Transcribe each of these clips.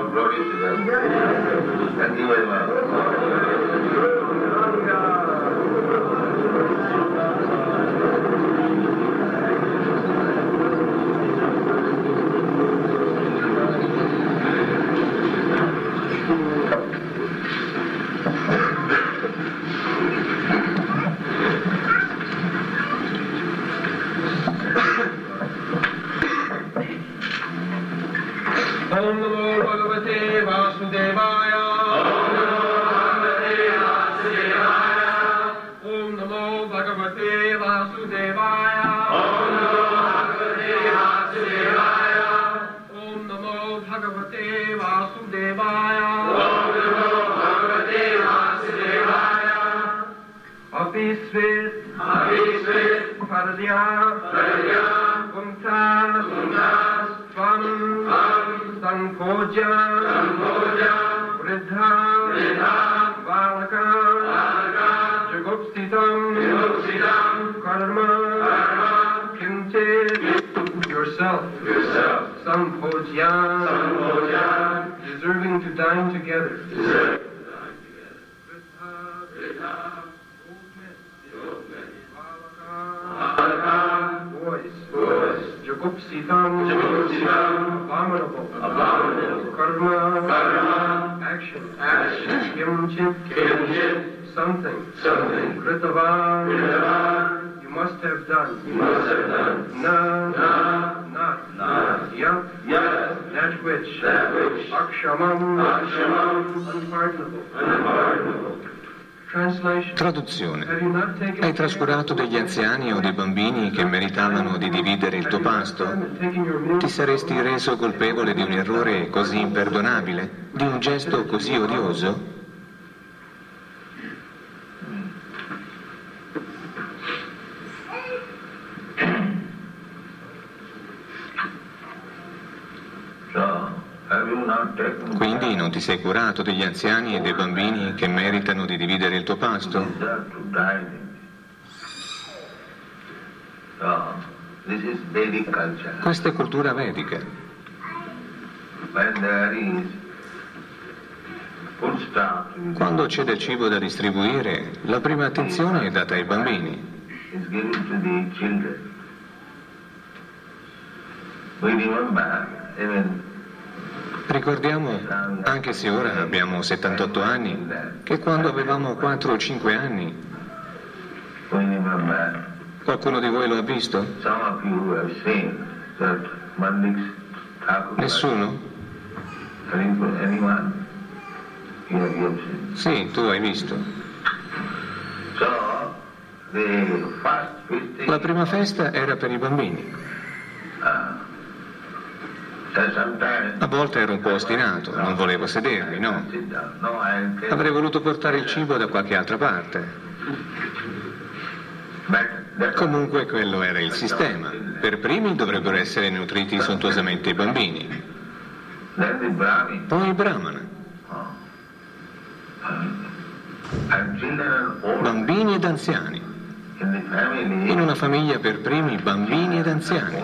Thank you very much. Yourself, yourself, deserving to dine together. Sitam, abominable, abominable, karma, karma, action, action, kimchit, kimchit, something, something, kritava, kritava, you must have done, you must have done, na, na, not, not, yep, yep, that which, that which, akshamam, akshamam, unpardonable, unpardonable. Traduzione. Hai trascurato degli anziani o dei bambini che meritavano di dividere il tuo pasto? Ti saresti reso colpevole di un errore così imperdonabile? Di un gesto così odioso? So, have you not taken Quindi non ti sei curato degli anziani e dei bambini che meritano di dividere il tuo pasto? Questa è cultura vedica. Quando c'è del cibo da distribuire, la prima attenzione è data ai bambini. is Ricordiamo, anche se ora abbiamo 78 anni, che quando avevamo 4 o 5 anni, qualcuno di voi lo ha visto? Nessuno? Sì, tu hai visto. La prima festa era per i bambini. A volte ero un po' ostinato, non volevo sedermi, no. Avrei voluto portare il cibo da qualche altra parte. Comunque quello era il sistema. Per primi dovrebbero essere nutriti sontuosamente i bambini, poi il old bambini ed anziani. In the una famiglia per primi bambini ed anziani.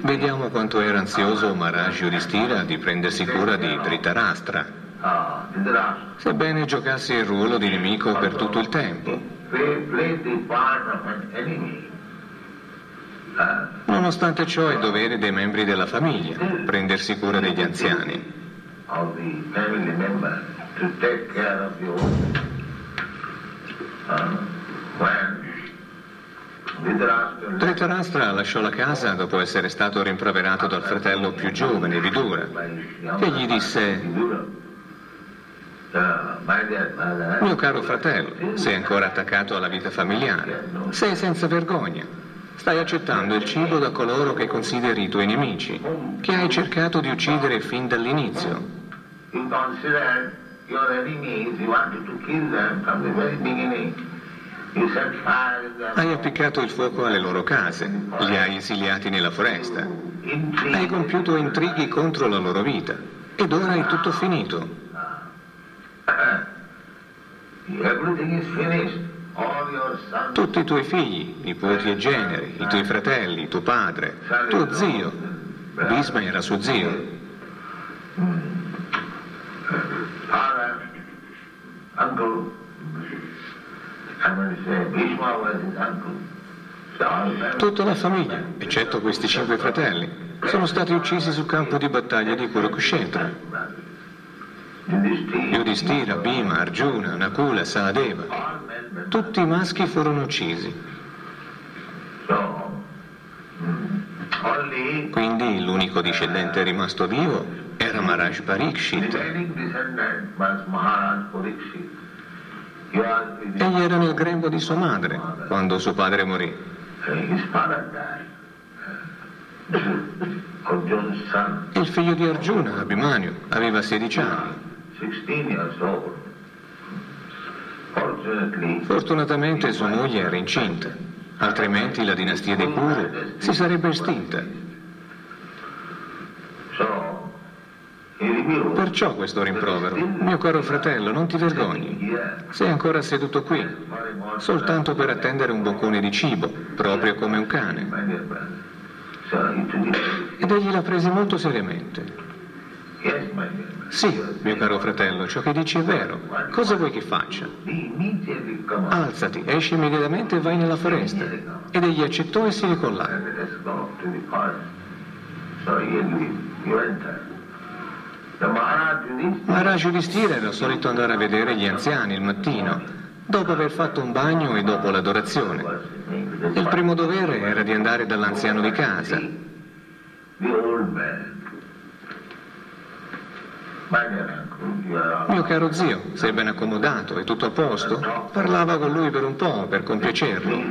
Vediamo quanto era ansioso Maharaj Yudhishthira di prendersi cura di Dhritarashtra, sebbene giocasse il ruolo di nemico per tutto il tempo. The Nonostante ciò è dovere dei membri della famiglia prendersi cura degli anziani. the to take care of your uh, Dhritarashtra left Dhritarashtra lasciò la casa dopo essere stato rimproverato dal fratello più giovane, Vidura, che gli disse, mio caro fratello, sei ancora attaccato alla vita familiare, sei senza vergogna, Stai accettando il cibo da coloro che consideri i tuoi nemici, che hai cercato di uccidere fin dall'inizio. You consider your enemies, you wanted to kill them from the very beginning. Hai appiccato il fuoco alle loro case, li hai esiliati nella foresta, hai compiuto intrighi contro la loro vita ed ora è tutto finito. Tutti i tuoi figli, nipoti e generi, i tuoi fratelli, tuo padre, tuo zio. Bisma era suo zio. father, uncle, Tutta la famiglia, eccetto questi cinque fratelli, sono stati uccisi sul campo di battaglia di Kurukshetra. Yudhishthira, Bhima, Arjuna, Nakula, men, Tutti i maschi furono uccisi. Quindi l'unico discendente rimasto vivo era Maharaj Parikshit. Egli era nel grembo di sua madre quando suo padre morì. Il figlio di Arjuna, Abhimanyu, aveva 16 anni. 16 years old. Fortunately, Fortunatamente sua moglie era incinta, altrimenti la dinastia dei Kuru si sarebbe estinta. Perciò questo rimprovero. Mio caro fratello, non ti vergogni. Sei ancora seduto qui, soltanto per attendere un boccone di cibo, proprio come un cane. Ed egli l'ha presa molto seriamente. Sì, mio caro fratello, ciò che dici è vero. Cosa vuoi che faccia? Alzati, esci immediatamente e vai nella foresta. Ed egli accettò e si recò Maharaj Yudhishthira era solito andare a vedere gli anziani il mattino, dopo aver fatto un bagno e dopo l'adorazione. Il primo dovere era di andare dall'anziano di casa. Mio caro zio, sei ben accomodato, è tutto a posto? Parlava con lui per un po', per compiacerlo.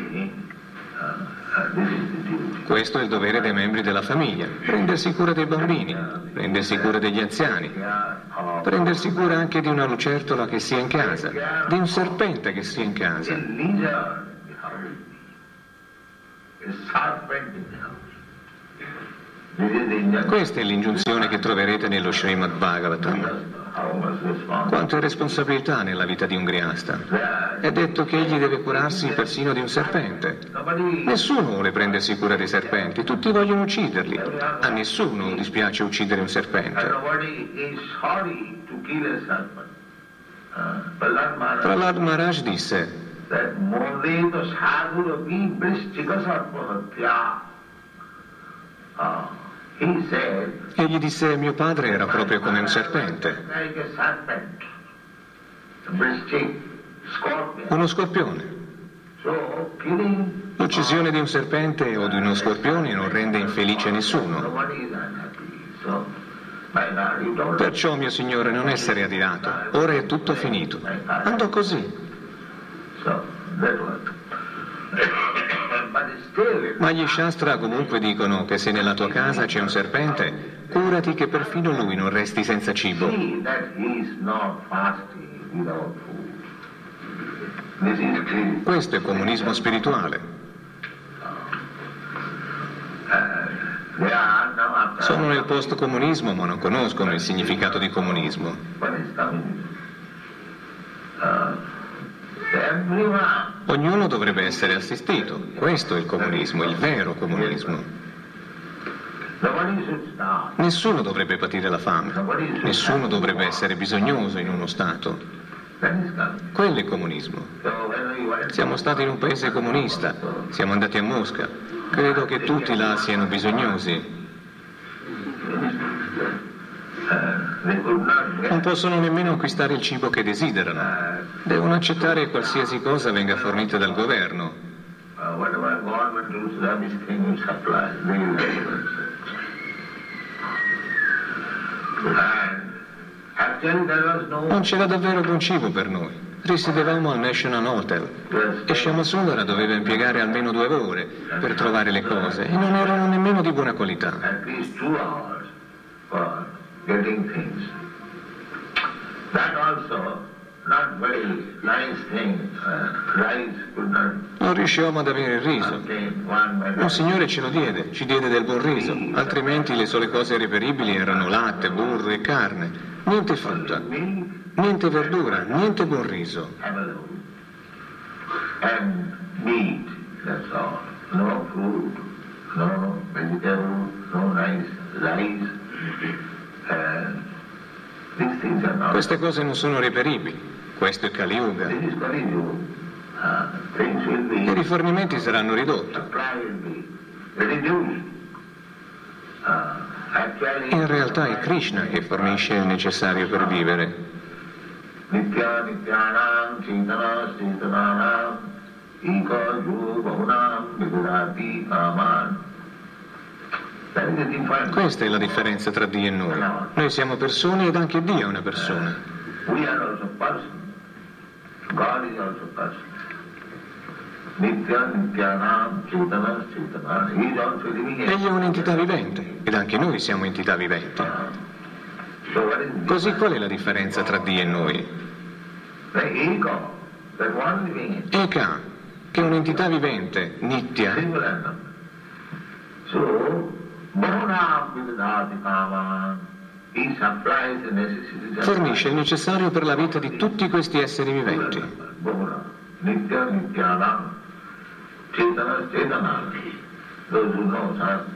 Questo è il dovere dei membri della famiglia, prendersi cura dei bambini, prendersi cura degli anziani, prendersi cura anche di una lucertola che sia in casa, di un serpente che sia in casa. Questa è l'ingiunzione che troverete nello Srimad Bhagavatam. È responsabilità nella vita di un griasta. È detto che egli deve curarsi persino di un serpente. Nessuno vuole prendersi cura dei serpenti, tutti vogliono ucciderli. A nessuno dispiace uccidere un serpente. Prahlad Maharaj disse, that Egli disse, mio padre era proprio come un serpente, uno scorpione. L'uccisione di un serpente o di uno scorpione non rende infelice nessuno. Perciò, mio Signore, non essere adirato. Ora è tutto finito. Andò così. Ma gli Shastra comunque dicono che se nella tua casa c'è un serpente, curati che perfino lui non resti senza cibo. Questo è comunismo spirituale. Sono nel post-comunismo ma non conoscono il significato di comunismo. Ognuno dovrebbe essere assistito. Questo è il comunismo, il vero comunismo. Nessuno dovrebbe patire la fame. Nessuno dovrebbe essere bisognoso in uno Stato. Quello è comunismo. We went Siamo stati in un paese comunista, siamo andati a Mosca. Credo che tutti là siano bisognosi. Non possono nemmeno acquistare il cibo che desiderano. Devono accettare qualsiasi cosa venga fornita dal governo. Non c'era davvero buon cibo per noi. risiedevamo al National Hotel e Shyamasundara doveva impiegare almeno due ore per trovare le cose e non erano nemmeno di buona qualità. Getting things. That also not very nice thing. Uh, rice could not Non riuscivamo ad avere il riso. Un signore ce lo diede, ci diede del buon riso, altrimenti le sole cose reperibili erano latte, burro e carne, niente frutta, niente verdura, niente buon riso. And meat, that's all. No food, no vegetable, no nice rice. Not. Queste cose non sono reperibili. Questo è things will I rifornimenti saranno ridotti. actually, In realtà è Krishna che fornisce il necessario per vivere. Nitya Questa è la differenza tra Dio e noi. Noi siamo persone ed anche Dio è una persona. Egli è un'entità vivente ed anche noi siamo entità viventi. Così qual è la differenza tra Dio e noi? Eka, che è un'entità vivente, nitya, Fornisce il necessario per la vita di tutti questi esseri viventi. Nitya.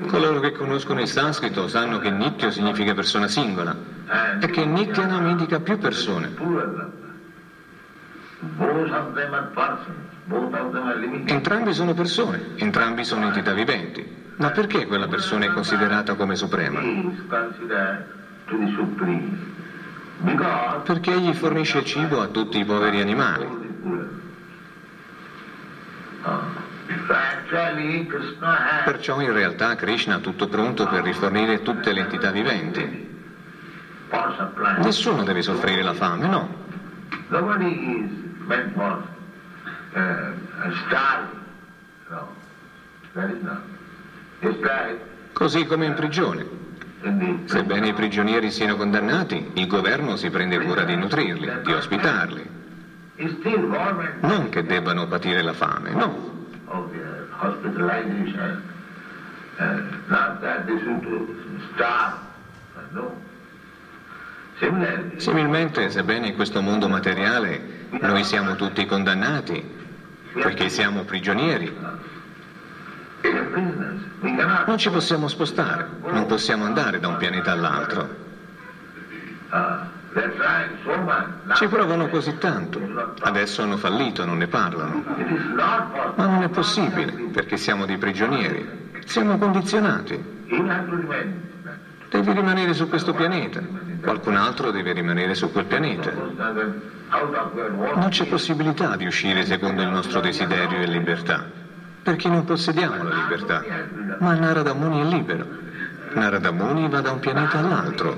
Coloro che conoscono il sanscrito sanno che nityo significa persona singola And e che nityanam indica più persone. Entrambi sono persone, entrambi sono entità viventi. Ma perché quella persona è considerata come suprema? Perché egli fornisce cibo a tutti i poveri animali. Perciò in realtà Krishna ha tutto pronto per rifornire tutte le entità viventi. Nessuno deve soffrire la fame, no. Nobody Così come in prigione. Sebbene i prigionieri siano condannati, il governo si prende cura di nutrirli, di ospitarli. Non che debbano patire la fame, no. Similmente, sebbene in questo mondo materiale noi siamo tutti condannati, poiché siamo prigionieri, in a business, we cannot. Non ci possiamo spostare, non possiamo andare da un pianeta all'altro. Ci provano così tanto. Adesso hanno fallito, non ne parlano. Ma non è possibile, perché siamo dei prigionieri. Siamo condizionati. Devi rimanere su questo pianeta. Qualcun altro deve rimanere su quel pianeta. Non c'è possibilità di uscire secondo il nostro desiderio e libertà, perché non possediamo la libertà. Ma Narada Muni è libero. Narada Muni va da un pianeta all'altro.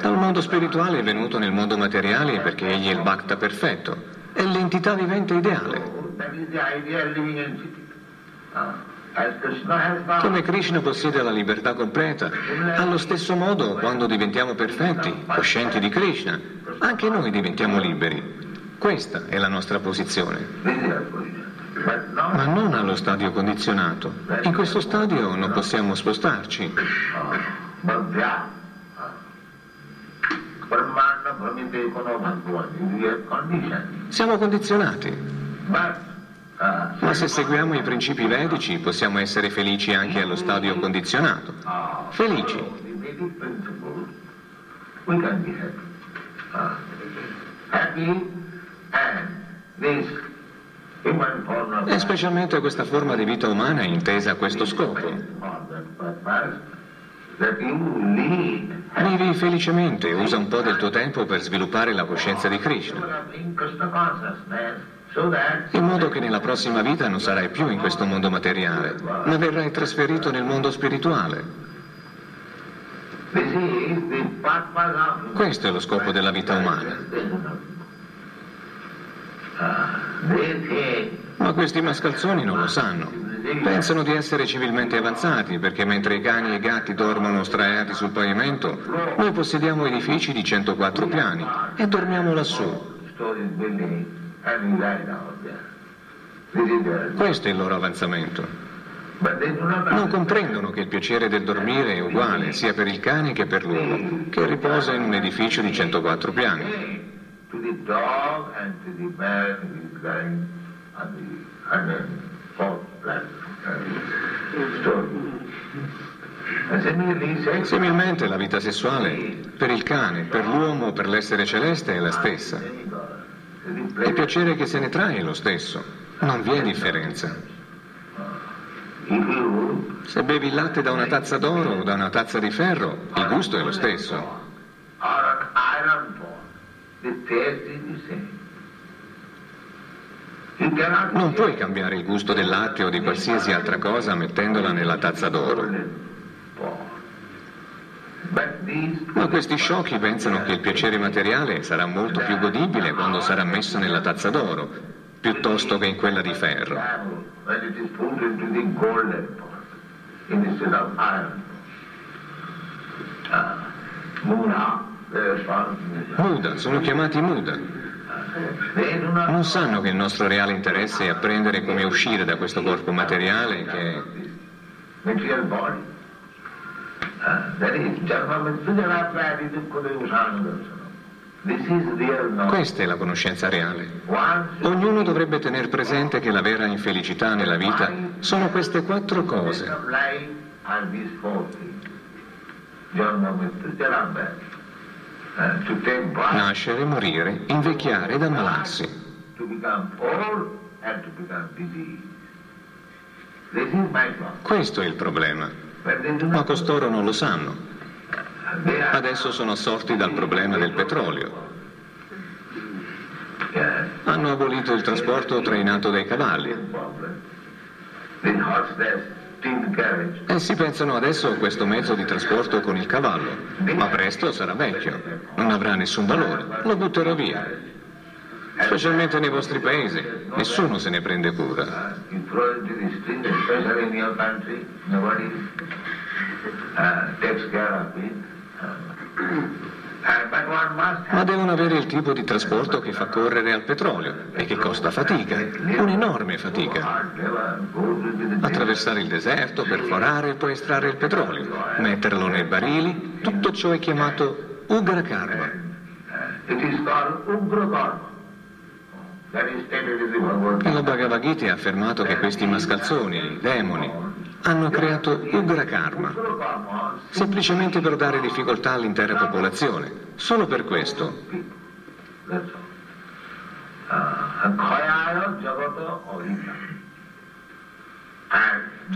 Dal mondo spirituale è venuto nel mondo materiale perché egli è il Bhakta perfetto. È l'entità vivente ideale. Come Krishna possiede la libertà completa, allo stesso modo, quando diventiamo perfetti, coscienti di Krishna, anche noi diventiamo liberi. Questa è la nostra posizione. Ma non allo stadio condizionato. In questo stadio non possiamo spostarci. Siamo condizionati. Ma se seguiamo i principi vedici possiamo essere felici anche allo stadio condizionato. Felici. E specialmente questa forma di vita umana è intesa a questo scopo. Vivi felicemente, usa un po' del tuo tempo per sviluppare la coscienza di Krishna, in modo che nella prossima vita non sarai più in questo mondo materiale, ma verrai trasferito nel mondo spirituale. Questo è lo scopo della vita umana. Ma questi mascalzoni non lo sanno. Pensano di essere civilmente avanzati perché mentre i cani e i gatti dormono straiati sul pavimento, noi possediamo edifici di 104 piani e dormiamo lassù. Questo è il loro avanzamento. Non comprendono che il piacere del dormire è uguale sia per il cane che per l'uomo, che riposa in un edificio di 104 piani. Similmente la vita sessuale per il cane, per l'uomo, per l'essere celeste è la stessa. Il piacere che se ne trae è lo stesso, non vi è differenza. Se bevi il latte da una tazza d'oro o da una tazza di ferro, il gusto è lo stesso. Non puoi cambiare il gusto del latte o di qualsiasi altra cosa mettendola nella tazza d'oro. Ma questi sciocchi pensano che il piacere materiale sarà molto più godibile quando sarà messo nella tazza d'oro, piuttosto che in quella di ferro. Muda, sono chiamati Muda. Non sanno che il nostro reale interesse è apprendere come uscire da questo corpo materiale che... Questa è la conoscenza reale. Ognuno dovrebbe tenere presente che la vera infelicità nella vita sono queste quattro cose. Nascere, morire, invecchiare ed ammalarsi. Questo è il problema. Ma costoro non lo sanno. Adesso sono assorti dal problema del petrolio. Hanno abolito il trasporto trainato dai cavalli. Essi pensano adesso a questo mezzo di trasporto con il cavallo, ma presto sarà vecchio, non avrà nessun valore, lo butterò via. Specialmente nei vostri paesi, nessuno se ne prende cura. Ma devono avere il tipo di trasporto che fa correre al petrolio e che costa fatica, un'enorme fatica. Attraversare il deserto, perforare e poi estrarre il petrolio, metterlo nei barili, tutto ciò è chiamato Ugra Karma. La Bhagavad Gita ha affermato che questi mascalzoni, demoni, hanno creato Ugra Karma, semplicemente per dare difficoltà all'intera popolazione, solo per questo.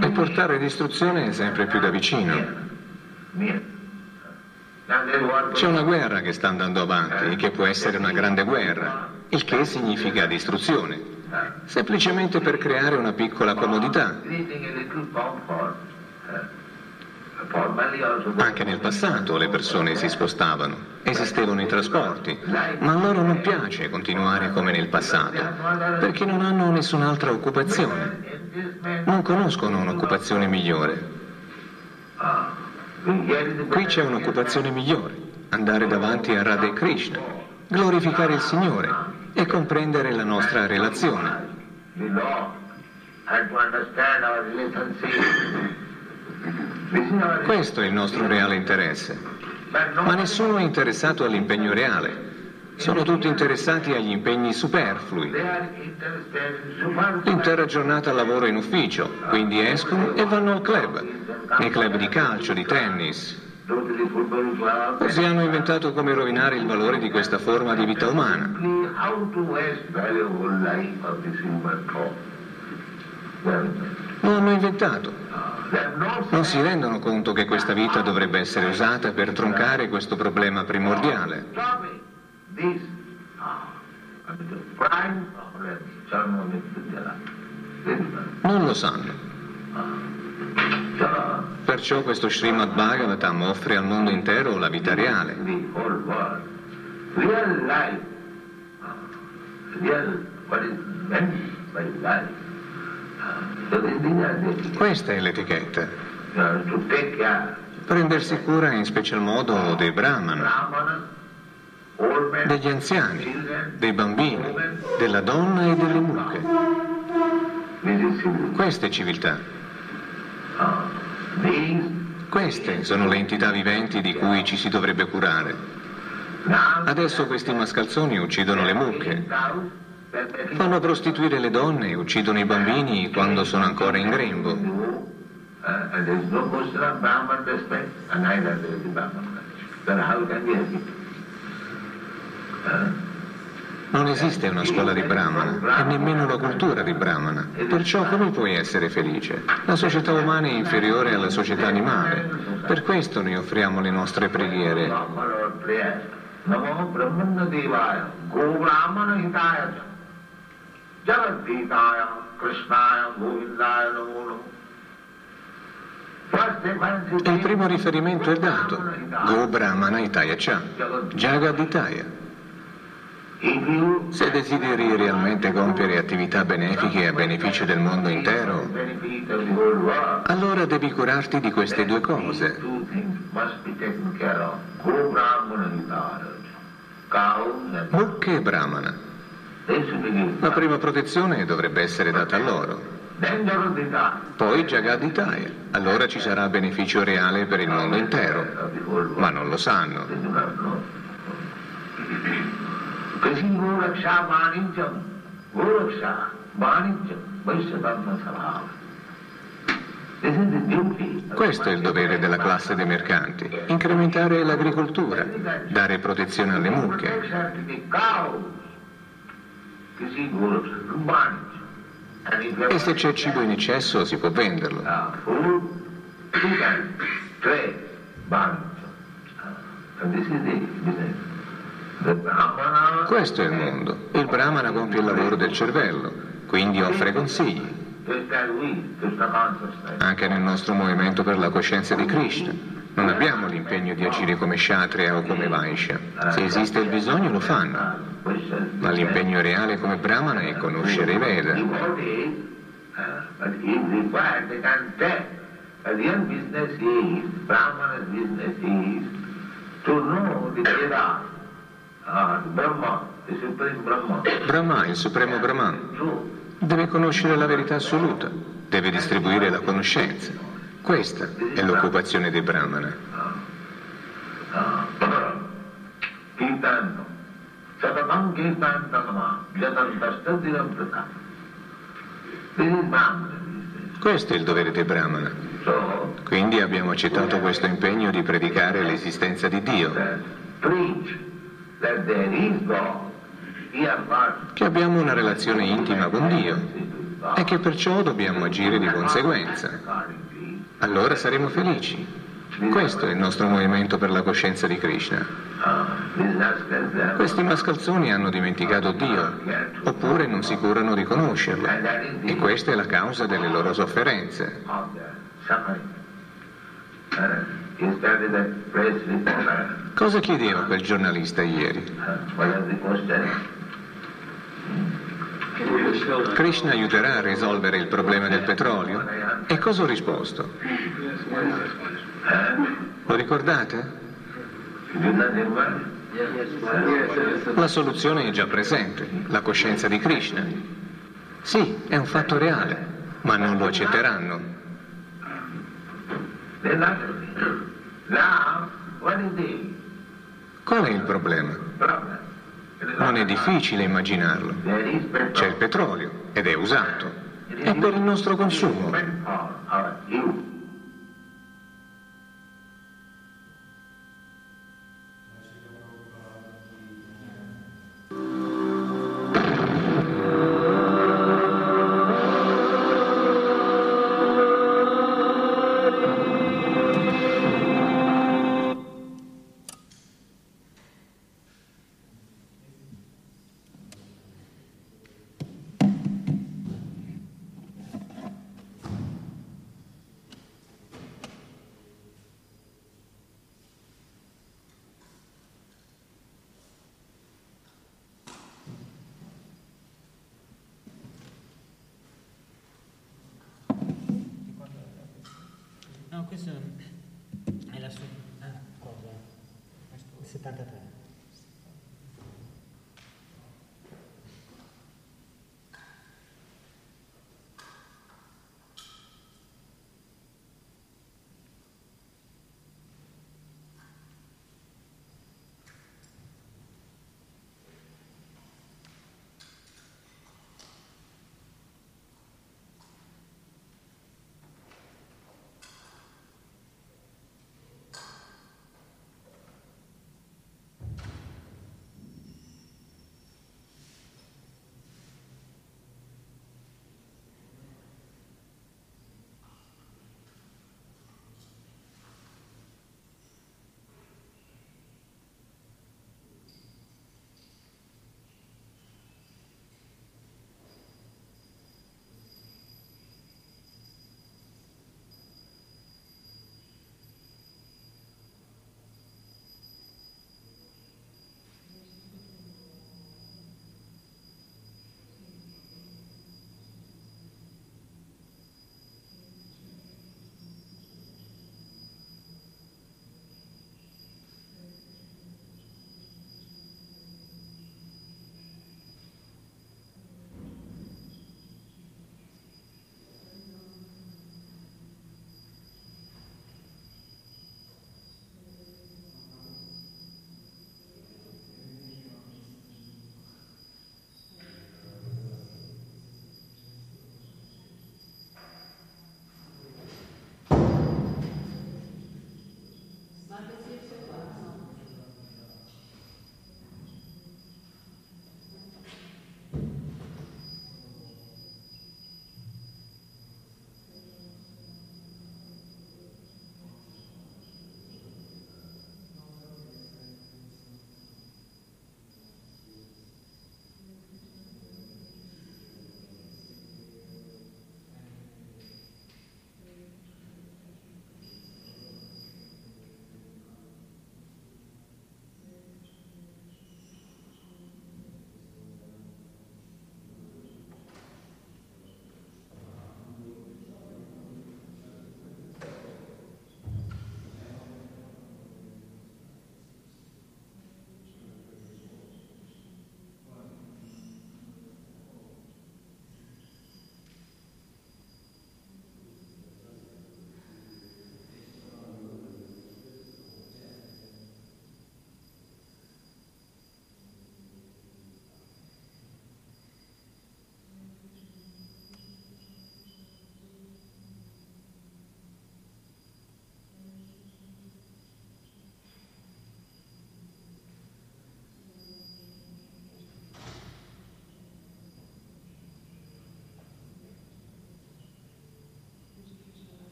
E portare distruzione sempre più da vicino. C'è una guerra che sta andando avanti che può essere una grande guerra, il che significa distruzione semplicemente per creare una piccola comodità. Anche nel passato le persone si spostavano, esistevano i trasporti, ma a loro non piace continuare come nel passato, perché non hanno nessun'altra occupazione. Non conoscono un'occupazione migliore. Qui c'è un'occupazione migliore, andare davanti a Radha Krishna, glorificare il Signore, e comprendere la nostra relazione. Questo è il nostro reale interesse. Ma nessuno è interessato all'impegno reale. Sono tutti interessati agli impegni superflui. L'intera giornata lavoro in ufficio, quindi escono e vanno al club, nei club di calcio, di tennis, Così hanno inventato come rovinare il valore di questa forma di vita umana. Lo hanno inventato. Non si rendono conto che questa vita dovrebbe essere usata per troncare questo problema primordiale. Non lo sanno. Perciò questo Srimad Bhagavatam offre al mondo intero la vita reale. Questa è l'etichetta. uh. Prendersi cura in special modo dei Brahman, degli anziani, dei bambini, della donna e delle mucche. Questa è civiltà. Queste sono le entità viventi di cui ci si dovrebbe curare. Adesso questi mascalzoni uccidono le mucche, fanno prostituire le donne e uccidono i bambini quando sono ancora in grembo. Uh, Non esiste una scuola di Brahmana e nemmeno la cultura di Brahmana. Perciò come puoi essere felice? La società umana è inferiore alla società animale. Per questo noi offriamo le nostre preghiere. Il primo riferimento è dato. Go Brahmana Itaya Cha, Jagaditaya. Se desideri realmente compiere attività benefiche a beneficio del mondo intero, allora devi curarti di queste due cose. Mucche e Brahmana. La prima protezione dovrebbe essere data a loro. Poi Jagaditaya. Allora ci sarà beneficio reale per il mondo intero. Ma non lo sanno. Vaishyadharma Sabhava. This is the duty. of Questo è il dovere della classe dei mercanti. Incrementare l'agricoltura, dare protezione alle mucche. E se c'è cibo in eccesso si può venderlo. uh, Questo è il mondo. Il Brahmana compie il lavoro del cervello, quindi offre consigli. Anche nel nostro movimento per la coscienza di Krishna. Non abbiamo l'impegno di agire come Kshatriya o come Vaishya. Se esiste il bisogno lo fanno. Ma l'impegno reale come Brahmana è conoscere i Veda. Brahmana's business is to know the Veda, uh, the Brahma, Brahma, Brahma, il supremo Brahman, deve conoscere la verità assoluta, deve distribuire la conoscenza. Questa è l'occupazione dei Brahmana. Kirtan Tanama, business. Questo è il dovere dei Brahmana. Quindi abbiamo accettato questo impegno di predicare l'esistenza di Dio, che abbiamo una relazione intima con Dio e che perciò dobbiamo agire di conseguenza. Allora saremo felici. Questo è il nostro movimento per la coscienza di Krishna. Questi mascalzoni hanno dimenticato Dio, oppure non si curano di conoscerlo. E questa è la causa delle loro sofferenze. Cosa chiedeva quel giornalista ieri? Krishna aiuterà a risolvere il problema del petrolio? E cosa ho risposto? Lo ricordate? La soluzione è già presente, la coscienza di Krishna. Sì, è un fatto reale, ma non lo accetteranno. Qual è il problema? Non è difficile immaginarlo. C'è il petrolio ed è usato. È per il nostro consumo.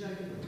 Jacob.